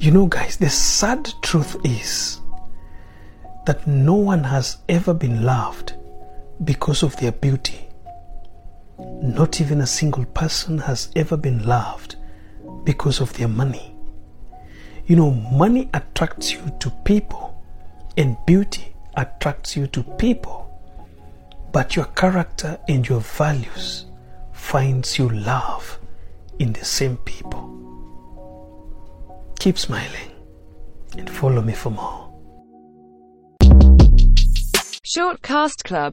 You know, guys, the sad truth is that no one has ever been loved because of their beauty. Not even a single person has ever been loved because of their money. You know, money attracts you to people, and beauty attracts you to people. But your character and your values finds you love in the same people. Keep smiling and follow me for more. Shortcast Club